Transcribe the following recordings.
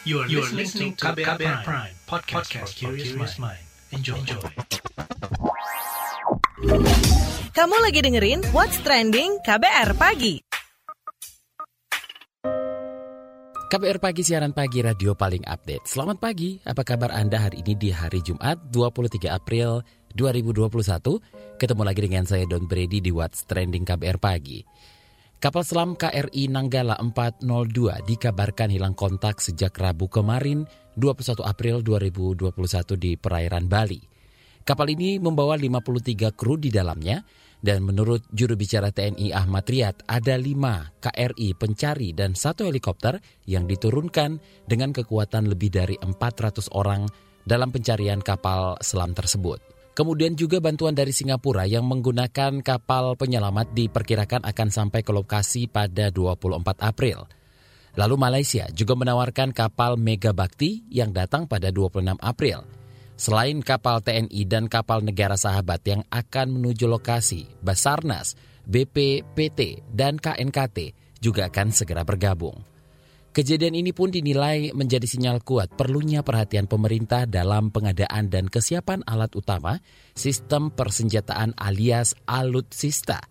You are, you are listening to KBR, KBR Prime, Prime podcast, podcast for curious mind. Enjoy. Enjoy. Kamu lagi dengerin What's Trending KBR Pagi. KBR Pagi, siaran pagi radio paling update. Selamat pagi, apa kabar Anda hari ini di hari Jumat 23 April 2021? Ketemu lagi dengan saya Don Brady di What's Trending KBR Pagi. Kapal selam KRI Nanggala 402 dikabarkan hilang kontak sejak Rabu kemarin 21 April 2021 di perairan Bali. Kapal ini membawa 53 kru di dalamnya dan menurut juru bicara TNI Ahmad Riyad ada 5 KRI pencari dan satu helikopter yang diturunkan dengan kekuatan lebih dari 400 orang dalam pencarian kapal selam tersebut. Kemudian juga bantuan dari Singapura yang menggunakan kapal penyelamat diperkirakan akan sampai ke lokasi pada 24 April. Lalu Malaysia juga menawarkan kapal Mega Bakti yang datang pada 26 April. Selain kapal TNI dan kapal negara sahabat yang akan menuju lokasi, Basarnas, BPPT, dan KNKT juga akan segera bergabung. Kejadian ini pun dinilai menjadi sinyal kuat perlunya perhatian pemerintah dalam pengadaan dan kesiapan alat utama sistem persenjataan alias alutsista.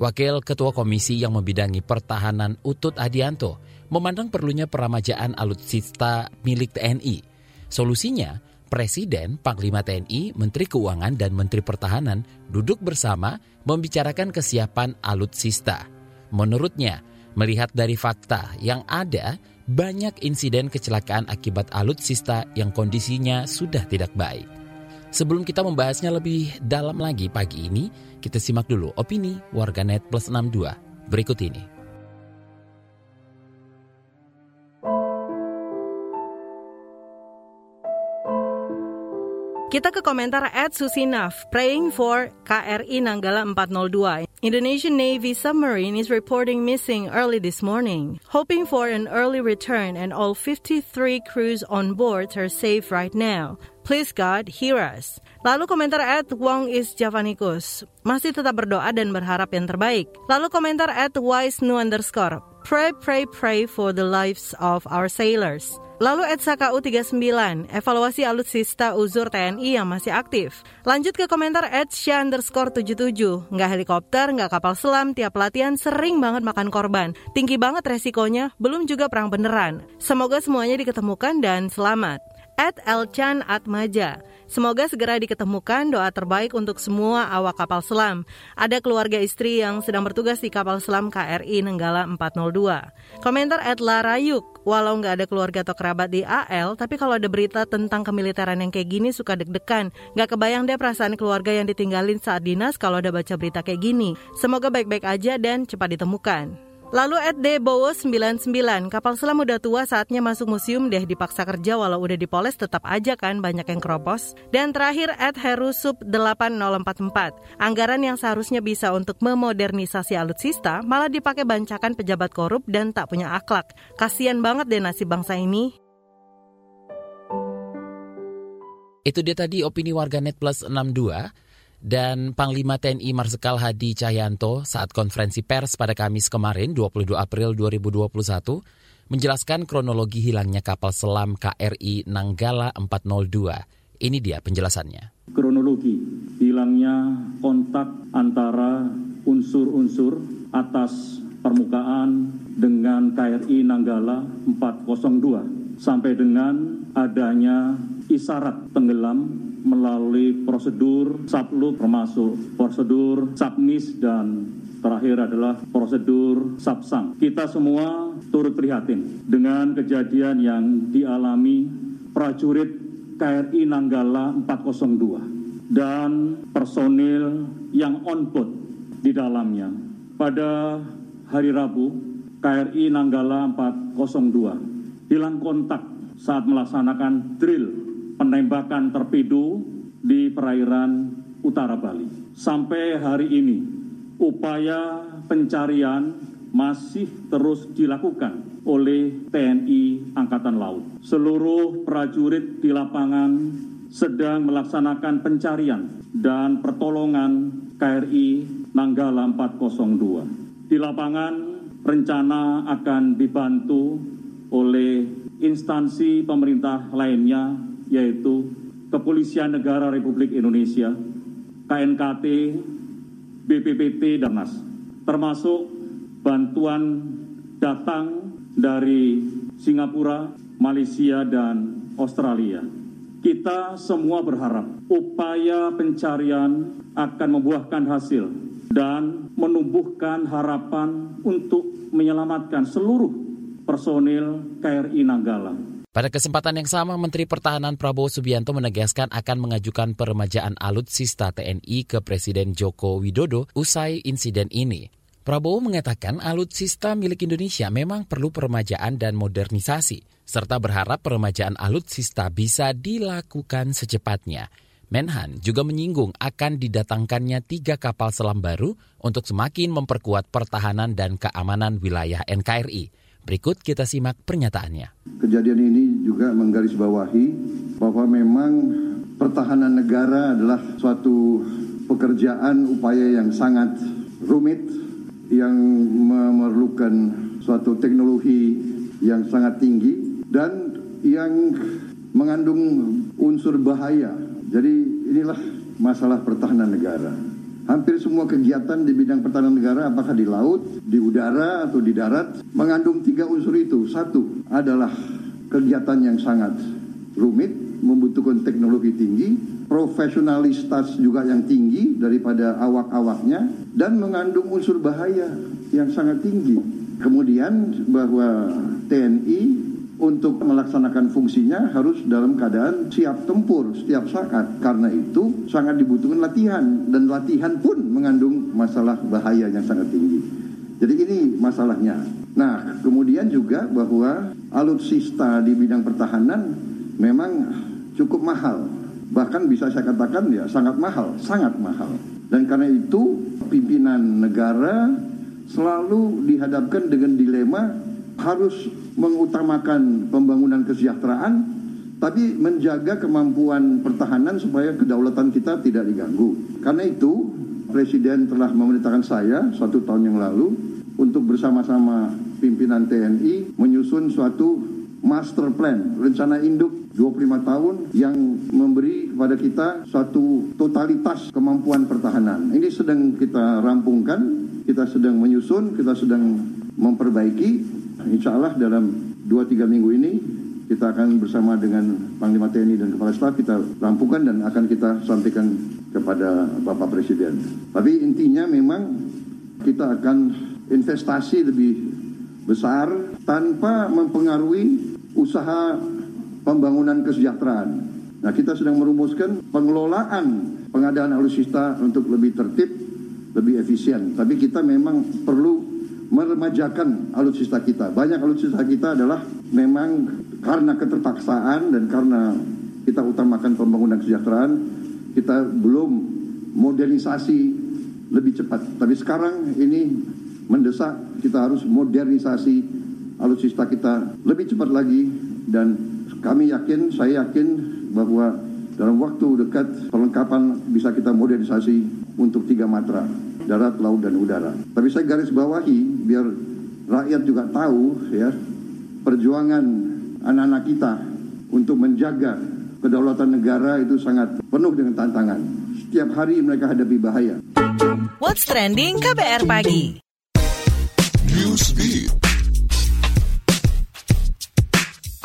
Wakil Ketua Komisi yang membidangi pertahanan Utut Adianto memandang perlunya peramajaan alutsista milik TNI. Solusinya, Presiden, Panglima TNI, Menteri Keuangan, dan Menteri Pertahanan duduk bersama membicarakan kesiapan alutsista. Menurutnya, Melihat dari fakta yang ada, banyak insiden kecelakaan akibat alutsista yang kondisinya sudah tidak baik. Sebelum kita membahasnya lebih dalam lagi pagi ini, kita simak dulu opini warganet plus 62 berikut ini. Kita ke komentar at Susinaf, praying for KRI Nanggala 402. Indonesian Navy submarine is reporting missing early this morning. Hoping for an early return and all 53 crews on board are safe right now. Please God, hear us. Lalu komentar at Wong is Javanicus. Masih tetap berdoa dan berharap yang terbaik. Lalu komentar at Wise underscore. Pray, pray, pray for the lives of our sailors. Lalu KU 39, evaluasi alutsista uzur TNI yang masih aktif. Lanjut ke komentar Syah underscore 77, nggak helikopter, nggak kapal selam, tiap pelatihan sering banget makan korban. Tinggi banget resikonya, belum juga perang beneran. Semoga semuanya diketemukan dan selamat. At Elchan Atmaja, Semoga segera diketemukan doa terbaik untuk semua awak kapal selam. Ada keluarga istri yang sedang bertugas di kapal selam KRI Nenggala 402. Komentar at Larayuk, walau nggak ada keluarga atau kerabat di AL, tapi kalau ada berita tentang kemiliteran yang kayak gini suka deg-degan. Nggak kebayang deh perasaan keluarga yang ditinggalin saat dinas kalau ada baca berita kayak gini. Semoga baik-baik aja dan cepat ditemukan. Lalu at Bowo 99, kapal selam udah tua saatnya masuk museum deh dipaksa kerja walau udah dipoles tetap aja kan banyak yang keropos. Dan terakhir at Herusup 8044, anggaran yang seharusnya bisa untuk memodernisasi alutsista malah dipakai bancakan pejabat korup dan tak punya akhlak. Kasian banget deh nasib bangsa ini. Itu dia tadi opini warganet plus 62 dan Panglima TNI Marsikal Hadi Cahyanto saat konferensi pers pada Kamis kemarin 22 April 2021 menjelaskan kronologi hilangnya kapal selam KRI Nanggala 402. Ini dia penjelasannya. Kronologi hilangnya kontak antara unsur-unsur atas permukaan dengan KRI Nanggala 402 sampai dengan adanya isyarat tenggelam melalui prosedur subloop termasuk prosedur submis dan terakhir adalah prosedur subsang. Kita semua turut prihatin dengan kejadian yang dialami prajurit KRI Nanggala 402 dan personil yang on board di dalamnya. Pada hari Rabu, KRI Nanggala 402 hilang kontak saat melaksanakan drill penembakan torpedo di perairan utara Bali. Sampai hari ini, upaya pencarian masih terus dilakukan oleh TNI Angkatan Laut. Seluruh prajurit di lapangan sedang melaksanakan pencarian dan pertolongan KRI Nanggala 402. Di lapangan rencana akan dibantu oleh instansi pemerintah lainnya yaitu Kepolisian Negara Republik Indonesia, KNKT, BPPT, dan NAS, termasuk bantuan datang dari Singapura, Malaysia, dan Australia. Kita semua berharap upaya pencarian akan membuahkan hasil dan menumbuhkan harapan untuk menyelamatkan seluruh personil KRI Nanggala. Pada kesempatan yang sama, Menteri Pertahanan Prabowo Subianto menegaskan akan mengajukan peremajaan alutsista TNI ke Presiden Joko Widodo usai insiden ini. Prabowo mengatakan alutsista milik Indonesia memang perlu peremajaan dan modernisasi, serta berharap peremajaan alutsista bisa dilakukan secepatnya. Menhan juga menyinggung akan didatangkannya tiga kapal selam baru untuk semakin memperkuat pertahanan dan keamanan wilayah NKRI. Berikut kita simak pernyataannya. Kejadian ini juga menggarisbawahi bahwa memang pertahanan negara adalah suatu pekerjaan upaya yang sangat rumit yang memerlukan suatu teknologi yang sangat tinggi dan yang mengandung unsur bahaya. Jadi inilah masalah pertahanan negara. Hampir semua kegiatan di bidang pertahanan negara, apakah di laut, di udara, atau di darat, mengandung tiga unsur itu. Satu adalah kegiatan yang sangat rumit, membutuhkan teknologi tinggi, profesionalitas juga yang tinggi daripada awak-awaknya, dan mengandung unsur bahaya yang sangat tinggi. Kemudian bahwa TNI untuk melaksanakan fungsinya harus dalam keadaan siap tempur setiap saat. Karena itu sangat dibutuhkan latihan dan latihan pun mengandung masalah bahaya yang sangat tinggi. Jadi ini masalahnya. Nah, kemudian juga bahwa alutsista di bidang pertahanan memang cukup mahal. Bahkan bisa saya katakan ya sangat mahal, sangat mahal. Dan karena itu pimpinan negara selalu dihadapkan dengan dilema harus mengutamakan pembangunan kesejahteraan, tapi menjaga kemampuan pertahanan supaya kedaulatan kita tidak diganggu. Karena itu, Presiden telah memerintahkan saya satu tahun yang lalu untuk bersama-sama pimpinan TNI menyusun suatu master plan, rencana induk 25 tahun yang memberi kepada kita suatu totalitas kemampuan pertahanan. Ini sedang kita rampungkan, kita sedang menyusun, kita sedang memperbaiki insya Allah dalam 2-3 minggu ini kita akan bersama dengan Panglima TNI dan Kepala Staf kita rampungkan dan akan kita sampaikan kepada Bapak Presiden. Tapi intinya memang kita akan investasi lebih besar tanpa mempengaruhi usaha pembangunan kesejahteraan. Nah kita sedang merumuskan pengelolaan pengadaan alutsista untuk lebih tertib, lebih efisien. Tapi kita memang perlu meremajakan alutsista kita. Banyak alutsista kita adalah memang karena keterpaksaan dan karena kita utamakan pembangunan kesejahteraan, kita belum modernisasi lebih cepat. Tapi sekarang ini mendesak kita harus modernisasi alutsista kita lebih cepat lagi dan kami yakin, saya yakin bahwa dalam waktu dekat perlengkapan bisa kita modernisasi untuk tiga matra darat, laut, dan udara. Tapi saya garis bawahi biar rakyat juga tahu ya perjuangan anak-anak kita untuk menjaga kedaulatan negara itu sangat penuh dengan tantangan. Setiap hari mereka hadapi bahaya. What's trending KBR pagi? Newsbeat.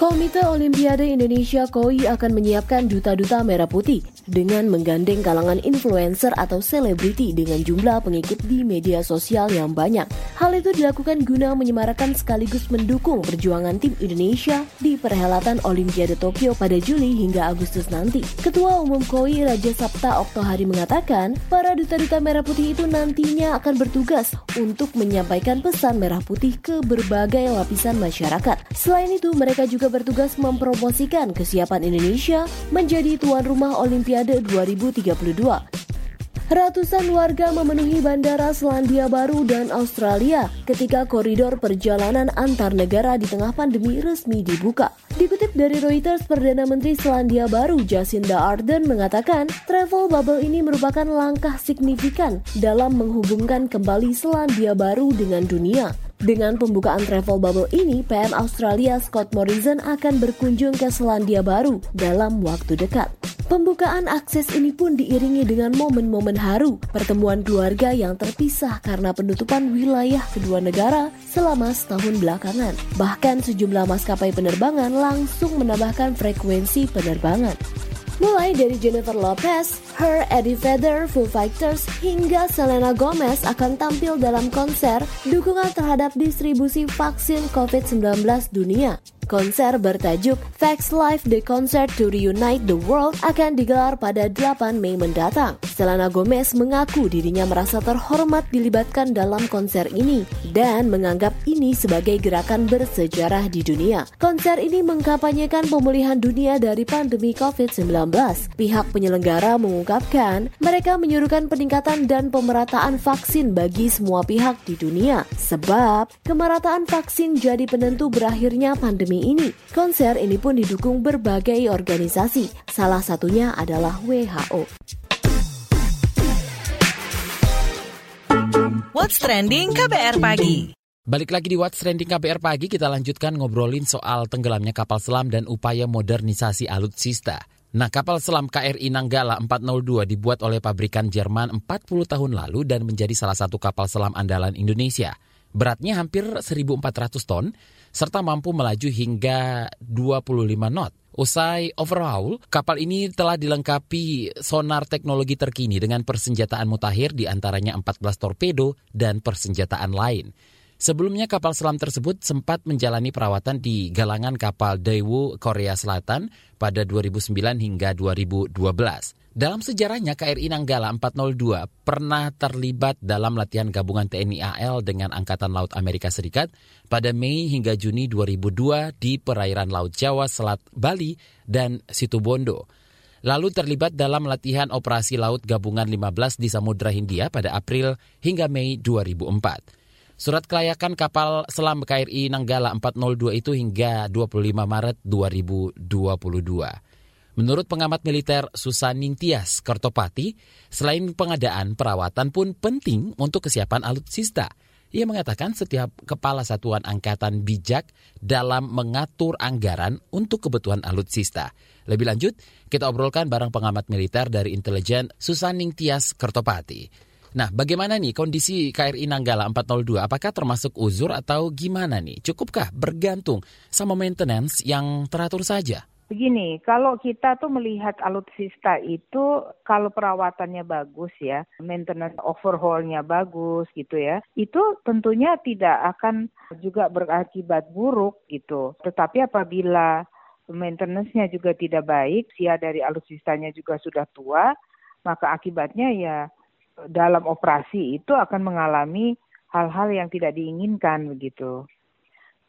Komite Olimpiade Indonesia KOI akan menyiapkan duta-duta merah putih dengan menggandeng kalangan influencer atau selebriti dengan jumlah pengikut di media sosial yang banyak. Hal itu dilakukan guna menyemarakan sekaligus mendukung perjuangan tim Indonesia di perhelatan Olimpiade Tokyo pada Juli hingga Agustus nanti. Ketua Umum KOI Raja Sabta Oktohari mengatakan, para duta-duta merah putih itu nantinya akan bertugas untuk menyampaikan pesan merah putih ke berbagai lapisan masyarakat. Selain itu, mereka juga bertugas mempromosikan kesiapan Indonesia menjadi tuan rumah Olimpiade 2032. Ratusan warga memenuhi Bandara Selandia Baru dan Australia ketika koridor perjalanan antar negara di tengah pandemi resmi dibuka. Dikutip dari Reuters, Perdana Menteri Selandia Baru Jacinda Ardern mengatakan, travel bubble ini merupakan langkah signifikan dalam menghubungkan kembali Selandia Baru dengan dunia. Dengan pembukaan travel bubble ini, PM Australia Scott Morrison akan berkunjung ke Selandia Baru dalam waktu dekat. Pembukaan akses ini pun diiringi dengan momen-momen haru, pertemuan keluarga yang terpisah karena penutupan wilayah kedua negara selama setahun belakangan. Bahkan sejumlah maskapai penerbangan langsung menambahkan frekuensi penerbangan. Mulai dari Jennifer Lopez, Her, Eddie Vedder, Foo Fighters, hingga Selena Gomez akan tampil dalam konser dukungan terhadap distribusi vaksin COVID-19 dunia. Konser bertajuk Facts Live The Concert to Reunite the World akan digelar pada 8 Mei mendatang. Selena Gomez mengaku dirinya merasa terhormat dilibatkan dalam konser ini dan menganggap ini sebagai gerakan bersejarah di dunia. Konser ini mengkampanyekan pemulihan dunia dari pandemi COVID-19. Pihak penyelenggara mengungkapkan mereka menyuruhkan peningkatan dan pemerataan vaksin bagi semua pihak di dunia. Sebab kemerataan vaksin jadi penentu berakhirnya pandemi ini. Konser ini pun didukung berbagai organisasi, salah satunya adalah WHO. What's Trending KBR Pagi Balik lagi di What's Trending KBR Pagi, kita lanjutkan ngobrolin soal tenggelamnya kapal selam dan upaya modernisasi alutsista. Nah, kapal selam KRI Nanggala 402 dibuat oleh pabrikan Jerman 40 tahun lalu dan menjadi salah satu kapal selam andalan Indonesia. Beratnya hampir 1.400 ton, serta mampu melaju hingga 25 knot. Usai overhaul, kapal ini telah dilengkapi sonar teknologi terkini dengan persenjataan mutakhir di antaranya 14 torpedo dan persenjataan lain. Sebelumnya kapal selam tersebut sempat menjalani perawatan di galangan kapal Daewoo Korea Selatan pada 2009 hingga 2012. Dalam sejarahnya KRI Nanggala 402 pernah terlibat dalam latihan gabungan TNI AL dengan Angkatan Laut Amerika Serikat pada Mei hingga Juni 2002 di perairan Laut Jawa, Selat Bali, dan Situbondo. Lalu terlibat dalam latihan operasi laut gabungan 15 di Samudra Hindia pada April hingga Mei 2004. Surat kelayakan kapal selam KRI Nanggala 402 itu hingga 25 Maret 2022. Menurut pengamat militer Susaning Tias Kertopati, selain pengadaan, perawatan pun penting untuk kesiapan alutsista. Ia mengatakan setiap kepala satuan angkatan bijak dalam mengatur anggaran untuk kebutuhan alutsista. Lebih lanjut, kita obrolkan bareng pengamat militer dari intelijen Susaning Tias Kertopati. Nah, bagaimana nih kondisi KRI Nanggala 402? Apakah termasuk uzur atau gimana nih? Cukupkah bergantung sama maintenance yang teratur saja? Begini, kalau kita tuh melihat alutsista itu kalau perawatannya bagus ya, maintenance overhaulnya bagus gitu ya, itu tentunya tidak akan juga berakibat buruk gitu. Tetapi apabila maintenance-nya juga tidak baik, sia dari alutsistanya juga sudah tua, maka akibatnya ya dalam operasi itu akan mengalami hal-hal yang tidak diinginkan begitu.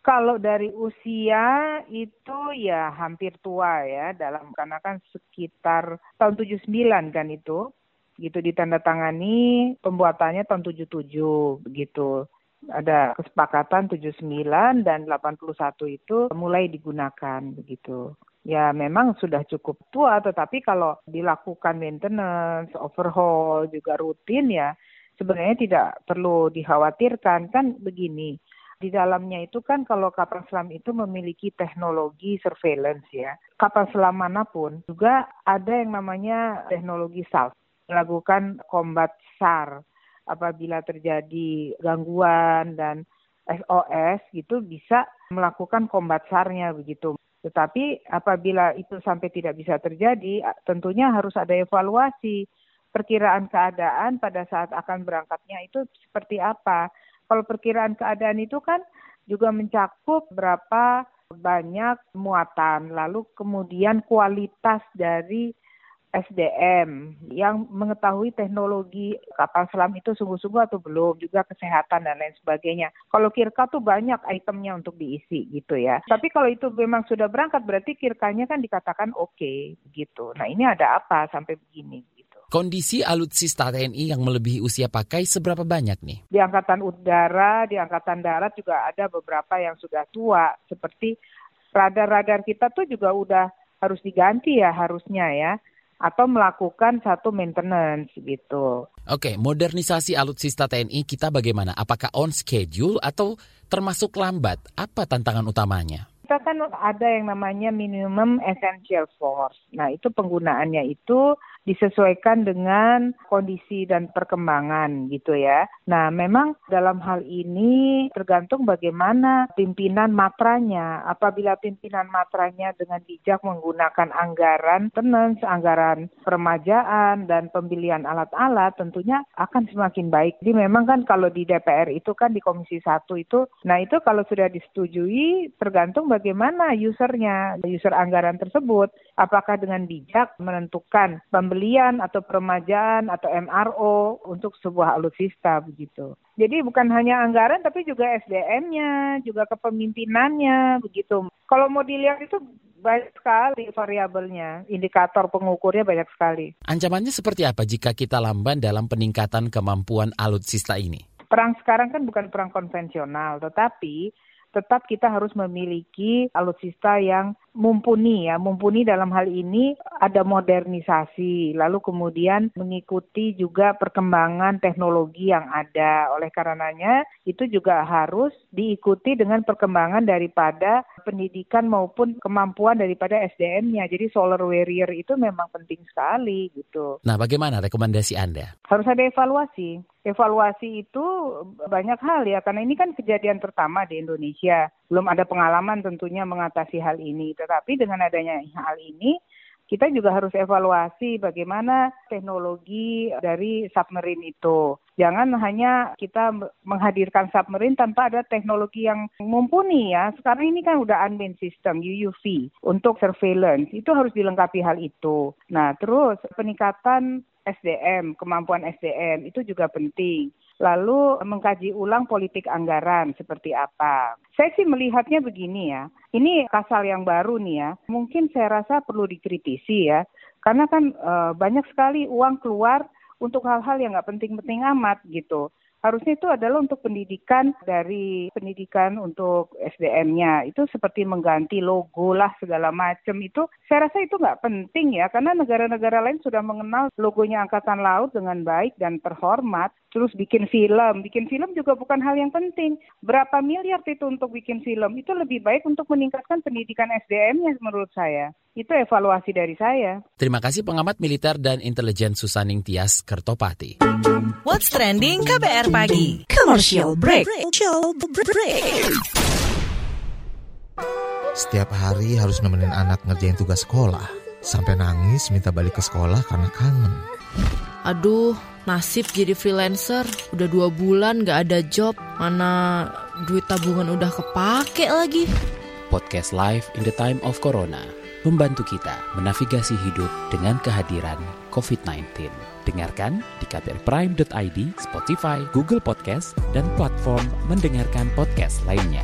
Kalau dari usia itu ya hampir tua ya dalam karena kan sekitar tahun 79 kan itu gitu ditandatangani pembuatannya tahun 77 begitu. Ada kesepakatan 79 dan 81 itu mulai digunakan begitu. Ya memang sudah cukup tua tetapi kalau dilakukan maintenance, overhaul juga rutin ya sebenarnya tidak perlu dikhawatirkan kan begini di dalamnya itu kan kalau kapal selam itu memiliki teknologi surveillance ya. Kapal selam mana pun juga ada yang namanya teknologi SALT, melakukan combat SAR apabila terjadi gangguan dan SOS gitu bisa melakukan combat SAR-nya begitu. Tetapi apabila itu sampai tidak bisa terjadi, tentunya harus ada evaluasi perkiraan keadaan pada saat akan berangkatnya itu seperti apa. Kalau perkiraan keadaan itu kan juga mencakup berapa banyak muatan, lalu kemudian kualitas dari SDM yang mengetahui teknologi kapal selam itu sungguh-sungguh atau belum, juga kesehatan dan lain sebagainya. Kalau kirka tuh banyak itemnya untuk diisi gitu ya. Tapi kalau itu memang sudah berangkat berarti kirkanya kan dikatakan oke okay, gitu. Nah ini ada apa sampai begini? Kondisi alutsista TNI yang melebihi usia pakai seberapa banyak nih? Di Angkatan Udara, di Angkatan Darat juga ada beberapa yang sudah tua. Seperti radar-radar kita tuh juga udah harus diganti ya harusnya ya. Atau melakukan satu maintenance gitu. Oke, modernisasi alutsista TNI kita bagaimana? Apakah on schedule atau termasuk lambat. Apa tantangan utamanya? Kita kan ada yang namanya minimum essential force. Nah, itu penggunaannya itu disesuaikan dengan kondisi dan perkembangan gitu ya. Nah, memang dalam hal ini tergantung bagaimana pimpinan matranya. Apabila pimpinan matranya dengan bijak menggunakan anggaran tenens, anggaran permajaan dan pembelian alat-alat tentunya akan semakin baik. Jadi memang kan kalau di DPR itu kan di Komisi 1 itu, nah itu kalau sudah disetujui tergantung bagaimana usernya, user anggaran tersebut. Apakah dengan bijak menentukan pembelian atau peremajaan atau MRO untuk sebuah alutsista begitu. Jadi bukan hanya anggaran tapi juga SDM-nya, juga kepemimpinannya begitu. Kalau mau dilihat itu banyak sekali variabelnya, indikator pengukurnya banyak sekali. Ancamannya seperti apa jika kita lamban dalam peningkatan kemampuan alutsista ini? Perang sekarang kan bukan perang konvensional, tetapi tetap kita harus memiliki alutsista yang mumpuni ya, mumpuni dalam hal ini ada modernisasi, lalu kemudian mengikuti juga perkembangan teknologi yang ada. Oleh karenanya itu juga harus diikuti dengan perkembangan daripada pendidikan maupun kemampuan daripada SDM-nya. Jadi solar warrior itu memang penting sekali gitu. Nah, bagaimana rekomendasi Anda? Harus ada evaluasi. Evaluasi itu banyak hal ya, karena ini kan kejadian pertama di Indonesia. Belum ada pengalaman tentunya mengatasi hal ini. Tetapi dengan adanya hal ini, kita juga harus evaluasi bagaimana teknologi dari submarine itu. Jangan hanya kita menghadirkan submarine tanpa ada teknologi yang mumpuni ya. Sekarang ini kan udah unmanned system UUV untuk surveillance. Itu harus dilengkapi hal itu. Nah, terus peningkatan SDM, kemampuan SDM itu juga penting lalu mengkaji ulang politik anggaran seperti apa. Saya sih melihatnya begini ya, ini kasal yang baru nih ya, mungkin saya rasa perlu dikritisi ya, karena kan e, banyak sekali uang keluar untuk hal-hal yang nggak penting-penting amat gitu. Harusnya itu adalah untuk pendidikan dari pendidikan untuk SDM-nya itu seperti mengganti logo lah segala macam. Itu saya rasa itu nggak penting ya. Karena negara-negara lain sudah mengenal logonya angkatan laut dengan baik dan terhormat terus bikin film bikin film juga bukan hal yang penting berapa miliar itu untuk bikin film itu lebih baik untuk meningkatkan pendidikan SDM-nya menurut saya itu evaluasi dari saya. Terima kasih pengamat militer dan intelijen Susaning Tias Kertopati. What's trending KBR pagi? Commercial break. Commercial break. Setiap hari harus nemenin anak ngerjain tugas sekolah. Sampai nangis minta balik ke sekolah karena kangen. Aduh, nasib jadi freelancer. Udah dua bulan gak ada job. Mana duit tabungan udah kepake lagi. Podcast live in the time of Corona membantu kita menavigasi hidup dengan kehadiran COVID-19. Dengarkan di kbrprime.id, Spotify, Google Podcast, dan platform mendengarkan podcast lainnya.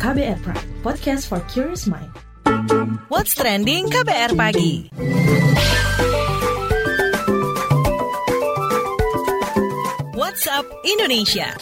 KBR Prime, podcast for curious mind. What's trending KBR pagi? WhatsApp Indonesia.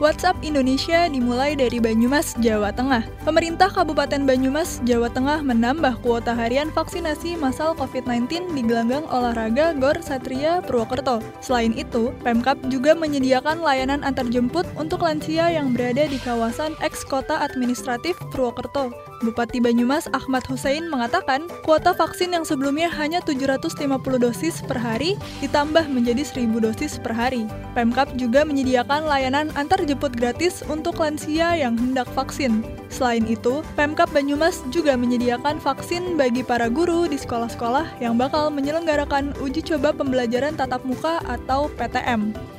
WhatsApp Indonesia dimulai dari Banyumas, Jawa Tengah. Pemerintah Kabupaten Banyumas, Jawa Tengah menambah kuota harian vaksinasi massal COVID-19 di gelanggang olahraga Gor Satria Purwokerto. Selain itu, Pemkap juga menyediakan layanan antarjemput untuk lansia yang berada di kawasan eks kota administratif Purwokerto. Bupati Banyumas Ahmad Hussein mengatakan, kuota vaksin yang sebelumnya hanya 750 dosis per hari ditambah menjadi 1000 dosis per hari. Pemkap juga menyediakan layanan antar jemput gratis untuk lansia yang hendak vaksin. Selain itu, Pemkap Banyumas juga menyediakan vaksin bagi para guru di sekolah-sekolah yang bakal menyelenggarakan uji coba pembelajaran tatap muka atau PTM.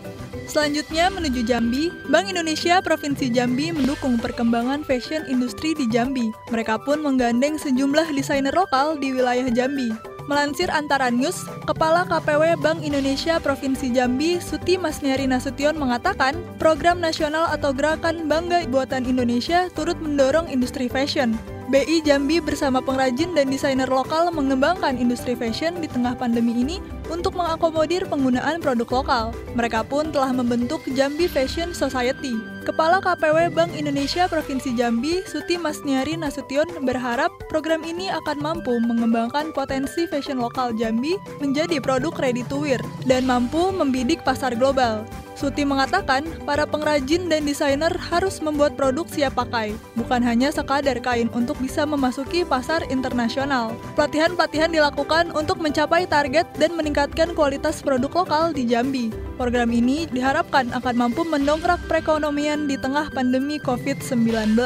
Selanjutnya menuju Jambi, Bank Indonesia Provinsi Jambi mendukung perkembangan fashion industri di Jambi. Mereka pun menggandeng sejumlah desainer lokal di wilayah Jambi. Melansir Antara News, Kepala KPW Bank Indonesia Provinsi Jambi, Suti Masniari Nasution mengatakan, program nasional atau gerakan Bangga Buatan Indonesia turut mendorong industri fashion. BI Jambi bersama pengrajin dan desainer lokal mengembangkan industri fashion di tengah pandemi ini untuk mengakomodir penggunaan produk lokal. Mereka pun telah membentuk Jambi Fashion Society. Kepala KPW Bank Indonesia Provinsi Jambi, Suti Masniari Nasution berharap program ini akan mampu mengembangkan potensi fashion lokal Jambi menjadi produk ready to wear dan mampu membidik pasar global. Suti mengatakan, para pengrajin dan desainer harus membuat produk siap pakai, bukan hanya sekadar kain untuk bisa memasuki pasar internasional. Pelatihan-pelatihan dilakukan untuk mencapai target dan meningkatkan kualitas produk lokal di Jambi. Program ini diharapkan akan mampu mendongkrak perekonomian di tengah pandemi COVID-19.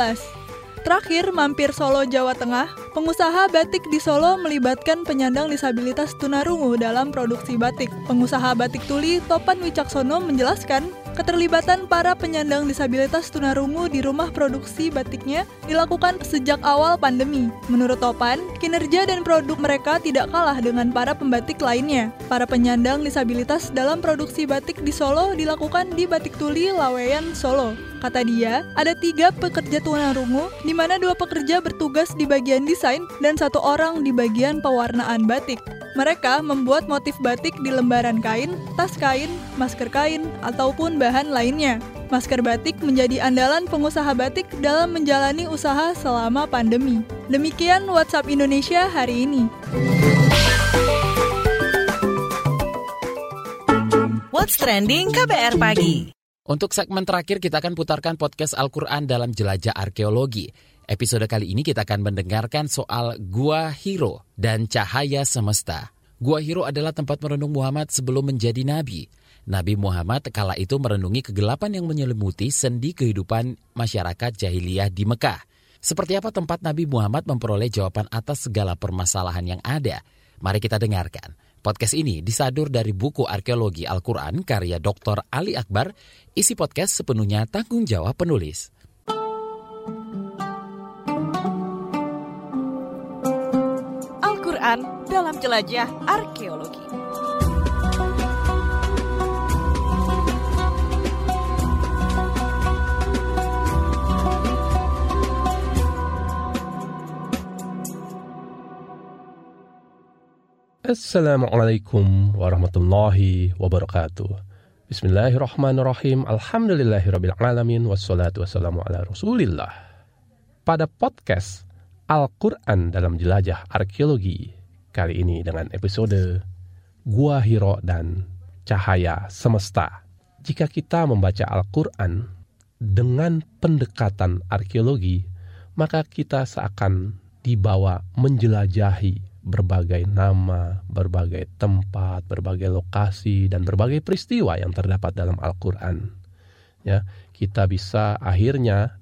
Terakhir, mampir Solo, Jawa Tengah, pengusaha batik di Solo melibatkan penyandang disabilitas tunarungu dalam produksi batik. Pengusaha batik tuli Topan Wicaksono menjelaskan, keterlibatan para penyandang disabilitas tunarungu di rumah produksi batiknya dilakukan sejak awal pandemi. Menurut Topan, kinerja dan produk mereka tidak kalah dengan para pembatik lainnya. Para penyandang disabilitas dalam produksi batik di Solo dilakukan di Batik Tuli Laweyan, Solo. Kata dia, ada tiga pekerja tunarungu, di mana dua pekerja bertugas di bagian desain dan satu orang di bagian pewarnaan batik. Mereka membuat motif batik di lembaran kain, tas kain, masker kain, ataupun bahan lainnya. Masker batik menjadi andalan pengusaha batik dalam menjalani usaha selama pandemi. Demikian WhatsApp Indonesia hari ini. What's Trending KBR Pagi. Untuk segmen terakhir kita akan putarkan podcast Al-Quran dalam jelajah arkeologi. Episode kali ini kita akan mendengarkan soal Gua Hiro dan Cahaya Semesta. Gua Hiro adalah tempat merenung Muhammad sebelum menjadi nabi. Nabi Muhammad kala itu merenungi kegelapan yang menyelimuti sendi kehidupan masyarakat jahiliyah di Mekah. Seperti apa tempat Nabi Muhammad memperoleh jawaban atas segala permasalahan yang ada? Mari kita dengarkan. Podcast ini disadur dari buku Arkeologi Al-Quran karya Dr. Ali Akbar. Isi podcast sepenuhnya tanggung jawab penulis. Al-Quran dalam jelajah arkeologi. Assalamualaikum warahmatullahi wabarakatuh. Bismillahirrahmanirrahim. Alhamdulillahirrabbilalamin. Wassalatu wassalamu ala rasulillah. Pada podcast Al-Quran dalam jelajah arkeologi kali ini dengan episode Gua Hiro dan Cahaya Semesta. Jika kita membaca Al-Quran dengan pendekatan arkeologi, maka kita seakan dibawa menjelajahi berbagai nama, berbagai tempat, berbagai lokasi, dan berbagai peristiwa yang terdapat dalam Al-Quran. Ya, kita bisa akhirnya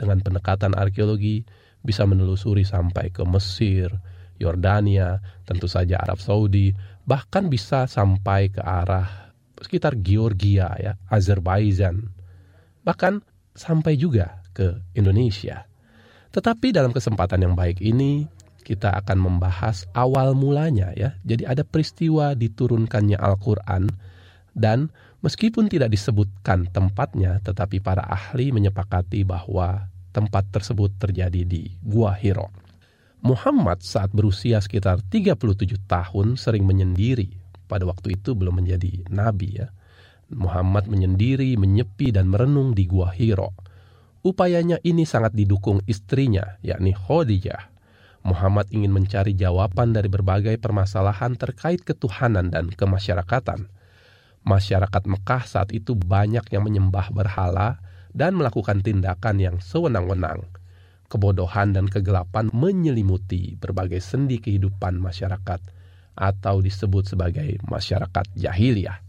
dengan pendekatan arkeologi bisa menelusuri sampai ke Mesir, Yordania, tentu saja Arab Saudi, bahkan bisa sampai ke arah sekitar Georgia ya, Azerbaijan. Bahkan sampai juga ke Indonesia. Tetapi dalam kesempatan yang baik ini kita akan membahas awal mulanya ya. Jadi ada peristiwa diturunkannya Al-Qur'an dan meskipun tidak disebutkan tempatnya tetapi para ahli menyepakati bahwa tempat tersebut terjadi di Gua Hiro. Muhammad saat berusia sekitar 37 tahun sering menyendiri. Pada waktu itu belum menjadi nabi ya. Muhammad menyendiri, menyepi dan merenung di Gua Hiro. Upayanya ini sangat didukung istrinya, yakni Khadijah. Muhammad ingin mencari jawaban dari berbagai permasalahan terkait ketuhanan dan kemasyarakatan. Masyarakat Mekah saat itu banyak yang menyembah berhala dan melakukan tindakan yang sewenang-wenang. Kebodohan dan kegelapan menyelimuti berbagai sendi kehidupan masyarakat atau disebut sebagai masyarakat jahiliyah.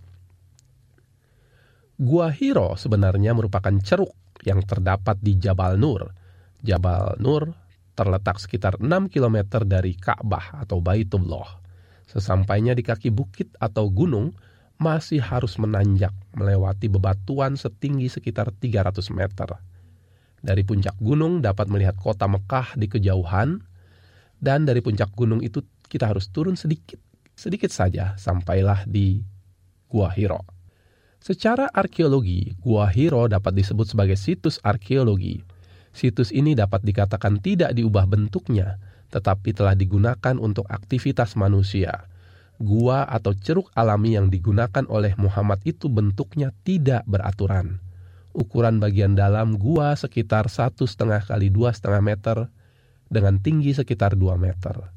Gua Hiro sebenarnya merupakan ceruk yang terdapat di Jabal Nur. Jabal Nur terletak sekitar 6 km dari Ka'bah atau Baitullah. Sesampainya di kaki bukit atau gunung, masih harus menanjak melewati bebatuan setinggi sekitar 300 meter. Dari puncak gunung dapat melihat kota Mekah di kejauhan, dan dari puncak gunung itu kita harus turun sedikit, sedikit saja sampailah di Gua Hiro. Secara arkeologi, Gua Hiro dapat disebut sebagai situs arkeologi Situs ini dapat dikatakan tidak diubah bentuknya, tetapi telah digunakan untuk aktivitas manusia. Gua atau ceruk alami yang digunakan oleh Muhammad itu bentuknya tidak beraturan. Ukuran bagian dalam gua sekitar satu setengah kali dua setengah meter dengan tinggi sekitar 2 meter.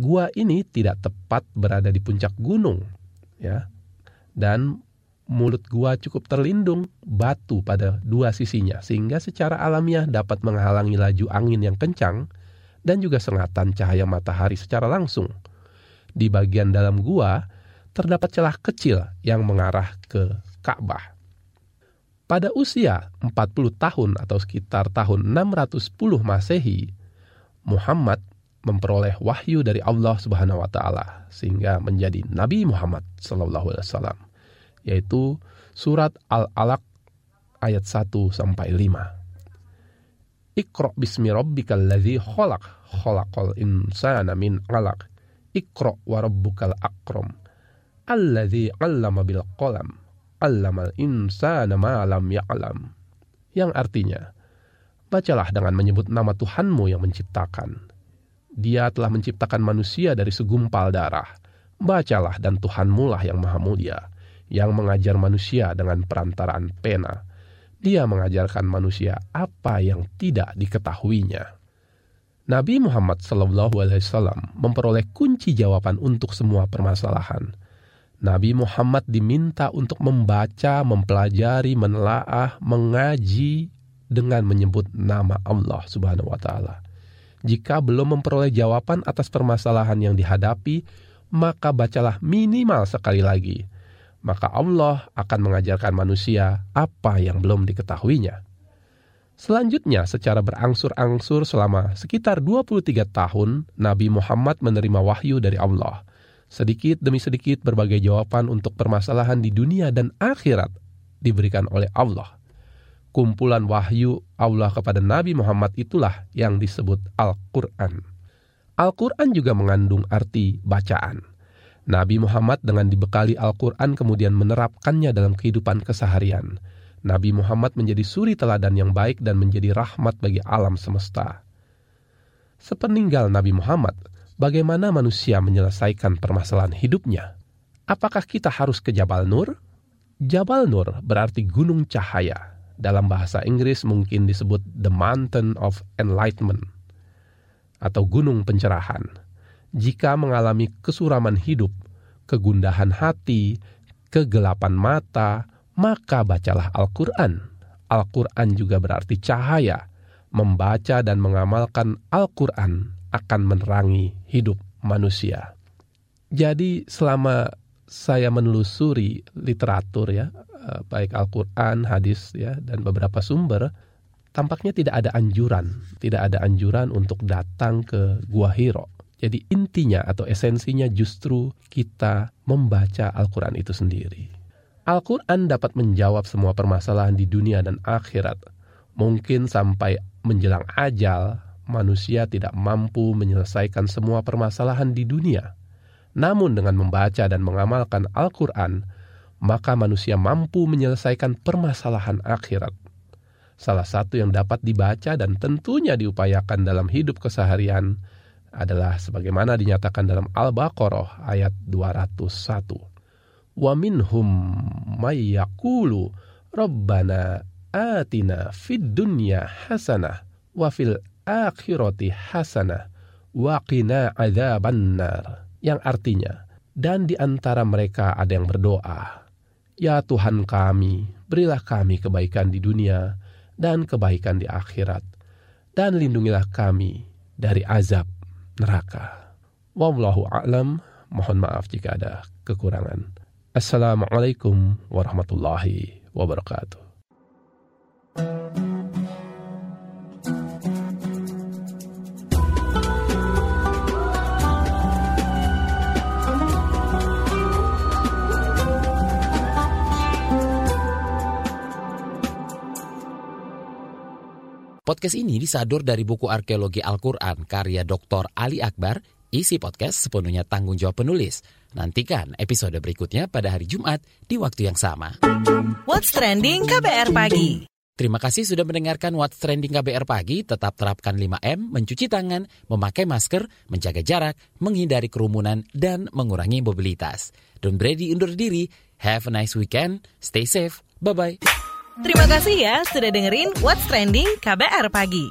Gua ini tidak tepat berada di puncak gunung, ya, dan Mulut gua cukup terlindung batu pada dua sisinya sehingga secara alamiah dapat menghalangi laju angin yang kencang dan juga sengatan cahaya matahari secara langsung. Di bagian dalam gua terdapat celah kecil yang mengarah ke Ka'bah. Pada usia 40 tahun atau sekitar tahun 610 Masehi, Muhammad memperoleh wahyu dari Allah Subhanahu wa taala sehingga menjadi Nabi Muhammad sallallahu alaihi wasallam yaitu surat Al-Alaq ayat 1 sampai 5. Iqra bismi rabbikal ladzi khalaq khalaqal insana min 'alaq. Iqra wa rabbukal. Alladzi 'allama bil qalam. 'Allamal insana ma lam ya'lam. Yang artinya, bacalah dengan menyebut nama Tuhanmu yang menciptakan dia telah menciptakan manusia dari segumpal darah. Bacalah dan Tuhanmu lah yang maha mulia, yang mengajar manusia dengan perantaraan pena. Dia mengajarkan manusia apa yang tidak diketahuinya. Nabi Muhammad SAW memperoleh kunci jawaban untuk semua permasalahan. Nabi Muhammad diminta untuk membaca, mempelajari, menelaah, mengaji dengan menyebut nama Allah Subhanahu wa taala. Jika belum memperoleh jawaban atas permasalahan yang dihadapi, maka bacalah minimal sekali lagi. Maka Allah akan mengajarkan manusia apa yang belum diketahuinya. Selanjutnya, secara berangsur-angsur selama sekitar 23 tahun, Nabi Muhammad menerima wahyu dari Allah. Sedikit demi sedikit berbagai jawaban untuk permasalahan di dunia dan akhirat diberikan oleh Allah kumpulan wahyu Allah kepada Nabi Muhammad itulah yang disebut Al-Quran. Al-Quran juga mengandung arti bacaan. Nabi Muhammad dengan dibekali Al-Quran kemudian menerapkannya dalam kehidupan keseharian. Nabi Muhammad menjadi suri teladan yang baik dan menjadi rahmat bagi alam semesta. Sepeninggal Nabi Muhammad, bagaimana manusia menyelesaikan permasalahan hidupnya? Apakah kita harus ke Jabal Nur? Jabal Nur berarti gunung cahaya dalam bahasa Inggris mungkin disebut the mountain of enlightenment atau gunung pencerahan. Jika mengalami kesuraman hidup, kegundahan hati, kegelapan mata, maka bacalah Al-Quran. Al-Quran juga berarti cahaya. Membaca dan mengamalkan Al-Quran akan menerangi hidup manusia. Jadi selama saya menelusuri literatur ya, eh, baik Al-Qur'an, hadis ya dan beberapa sumber, tampaknya tidak ada anjuran, tidak ada anjuran untuk datang ke Gua Hiro. Jadi intinya atau esensinya justru kita membaca Al-Qur'an itu sendiri. Al-Qur'an dapat menjawab semua permasalahan di dunia dan akhirat. Mungkin sampai menjelang ajal, manusia tidak mampu menyelesaikan semua permasalahan di dunia namun dengan membaca dan mengamalkan Al-Quran, maka manusia mampu menyelesaikan permasalahan akhirat. Salah satu yang dapat dibaca dan tentunya diupayakan dalam hidup keseharian adalah sebagaimana dinyatakan dalam Al-Baqarah ayat 201. Wa minhum may yaqulu rabbana atina fid dunya hasanah wa fil akhirati hasanah wa qina adzabannar yang artinya, dan di antara mereka ada yang berdoa, Ya Tuhan kami, berilah kami kebaikan di dunia dan kebaikan di akhirat, dan lindungilah kami dari azab neraka. Wallahu a'lam, mohon maaf jika ada kekurangan. Assalamualaikum warahmatullahi wabarakatuh. Podcast ini disadur dari buku arkeologi Al-Quran karya Dr. Ali Akbar. Isi podcast sepenuhnya tanggung jawab penulis. Nantikan episode berikutnya pada hari Jumat di waktu yang sama. What's Trending KBR Pagi Terima kasih sudah mendengarkan What's Trending KBR Pagi. Tetap terapkan 5M, mencuci tangan, memakai masker, menjaga jarak, menghindari kerumunan, dan mengurangi mobilitas. Don't Brady undur diri. Have a nice weekend. Stay safe. Bye-bye. Terima kasih ya sudah dengerin What's Trending KBR Pagi.